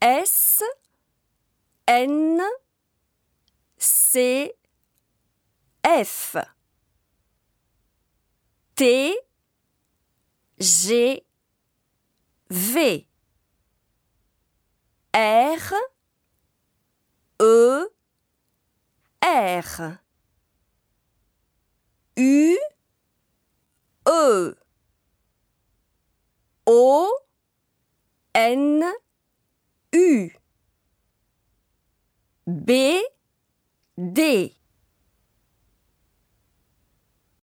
S N C F T G V R E R U E O N U B D